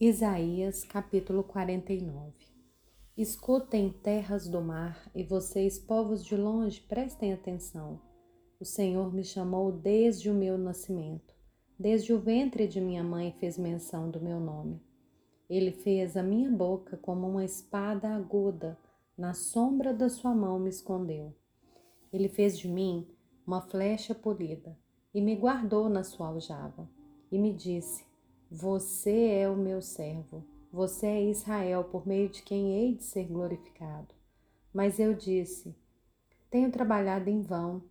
Isaías capítulo 49 Escutem terras do mar e vocês, povos de longe, prestem atenção. O Senhor me chamou desde o meu nascimento, desde o ventre de minha mãe fez menção do meu nome. Ele fez a minha boca como uma espada aguda, na sombra da sua mão me escondeu. Ele fez de mim uma flecha polida e me guardou na sua aljava e me disse: você é o meu servo, você é Israel, por meio de quem hei de ser glorificado. Mas eu disse: Tenho trabalhado em vão,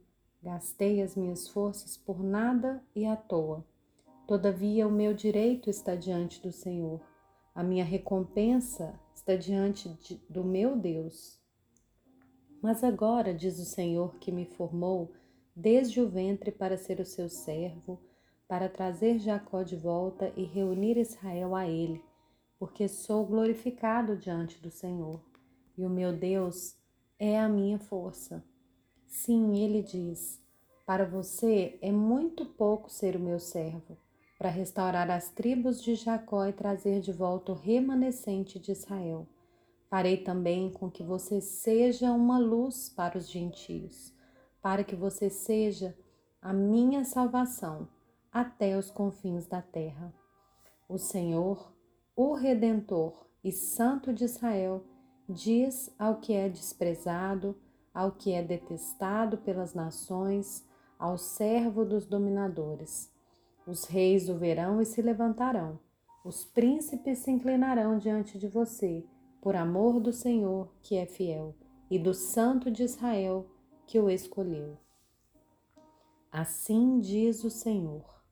gastei as minhas forças por nada e à toa. Todavia, o meu direito está diante do Senhor, a minha recompensa está diante de, do meu Deus. Mas agora, diz o Senhor que me formou desde o ventre para ser o seu servo, para trazer Jacó de volta e reunir Israel a ele, porque sou glorificado diante do Senhor, e o meu Deus é a minha força. Sim, ele diz: Para você é muito pouco ser o meu servo, para restaurar as tribos de Jacó e trazer de volta o remanescente de Israel. Farei também com que você seja uma luz para os gentios, para que você seja a minha salvação até os confins da terra. O Senhor, o Redentor e Santo de Israel, diz ao que é desprezado, ao que é detestado pelas nações, ao servo dos dominadores. Os reis o verão e se levantarão, os príncipes se inclinarão diante de você, por amor do Senhor, que é fiel, e do Santo de Israel, que o escolheu. Assim diz o Senhor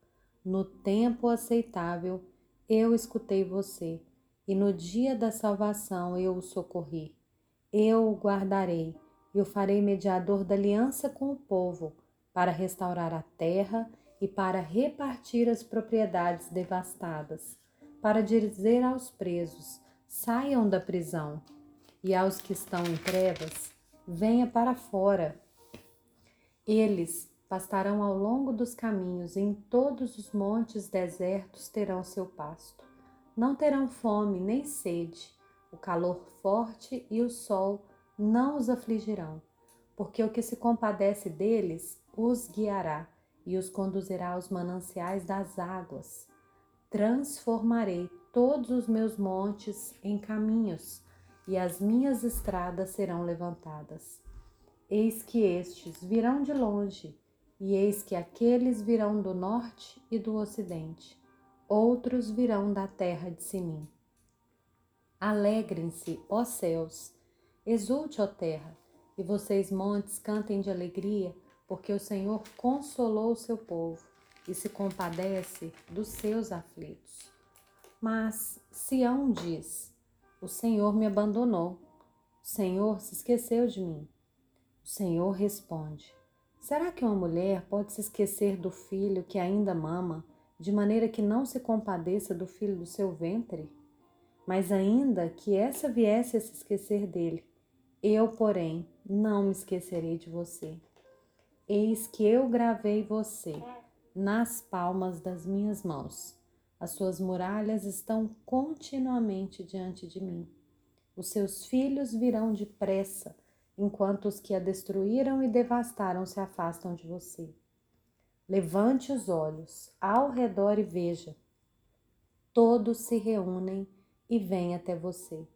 no tempo aceitável eu escutei você, e no dia da salvação eu o socorri. Eu o guardarei e o farei mediador da aliança com o povo, para restaurar a terra e para repartir as propriedades devastadas, para dizer aos presos: saiam da prisão, e aos que estão em trevas: venha para fora. Eles pastarão ao longo dos caminhos, em todos os montes desertos terão seu pasto. Não terão fome nem sede, o calor forte e o sol não os afligirão, porque o que se compadece deles os guiará e os conduzirá aos mananciais das águas. Transformarei todos os meus montes em caminhos, e as minhas estradas serão levantadas. Eis que estes virão de longe, e eis que aqueles virão do norte e do ocidente, outros virão da terra de Sinim. Alegrem-se, ó céus, exulte, ó terra, e vocês montes cantem de alegria, porque o Senhor consolou o seu povo e se compadece dos seus aflitos. Mas Sião diz: O Senhor me abandonou, o Senhor se esqueceu de mim. O Senhor responde: Será que uma mulher pode se esquecer do filho que ainda mama, de maneira que não se compadeça do filho do seu ventre? Mas ainda que essa viesse a se esquecer dele, eu, porém, não me esquecerei de você. Eis que eu gravei você nas palmas das minhas mãos. As suas muralhas estão continuamente diante de mim. Os seus filhos virão depressa enquanto os que a destruíram e devastaram se afastam de você. Levante os olhos ao redor e veja. Todos se reúnem e vêm até você.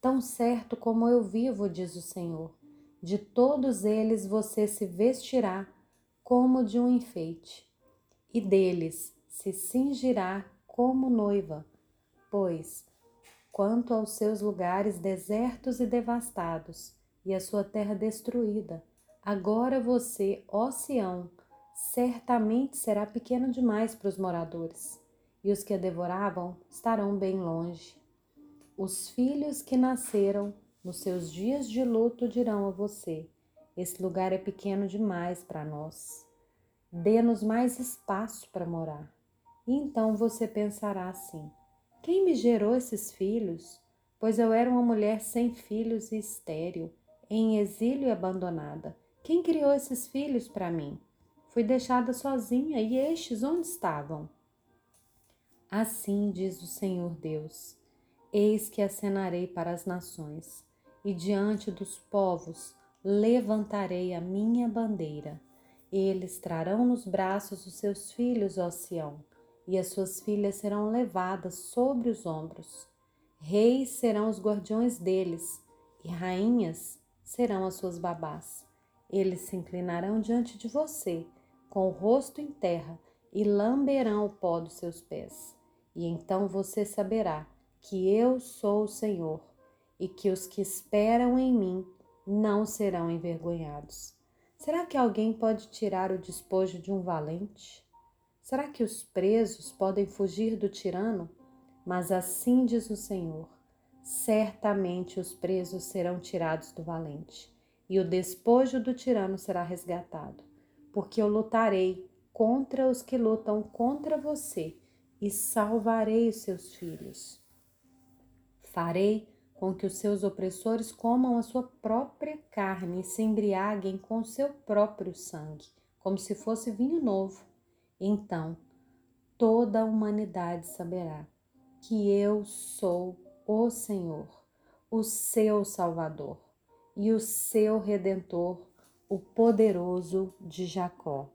Tão certo como eu vivo, diz o Senhor, de todos eles você se vestirá como de um enfeite, e deles se cingirá como noiva, pois, quanto aos seus lugares desertos e devastados, e a sua terra destruída. Agora você, ó Sião, certamente será pequeno demais para os moradores, e os que a devoravam estarão bem longe. Os filhos que nasceram nos seus dias de luto dirão a você: Esse lugar é pequeno demais para nós. Dê-nos mais espaço para morar. E então você pensará assim: Quem me gerou esses filhos? Pois eu era uma mulher sem filhos e estéril em exílio e abandonada. Quem criou esses filhos para mim? Fui deixada sozinha e estes onde estavam? Assim diz o Senhor Deus: Eis que acenarei para as nações, e diante dos povos levantarei a minha bandeira. Eles trarão nos braços os seus filhos, ó Sião, e as suas filhas serão levadas sobre os ombros. Reis serão os guardiões deles, e rainhas serão as suas babás. Eles se inclinarão diante de você, com o rosto em terra, e lamberão o pó dos seus pés. E então você saberá que eu sou o Senhor, e que os que esperam em mim não serão envergonhados. Será que alguém pode tirar o despojo de um valente? Será que os presos podem fugir do tirano? Mas assim diz o Senhor: certamente os presos serão tirados do valente, e o despojo do tirano será resgatado, porque eu lutarei contra os que lutam contra você e salvarei os seus filhos. Farei com que os seus opressores comam a sua própria carne e se embriaguem com o seu próprio sangue, como se fosse vinho novo. Então toda a humanidade saberá que eu sou o Senhor, o seu Salvador e o seu Redentor, o poderoso de Jacó.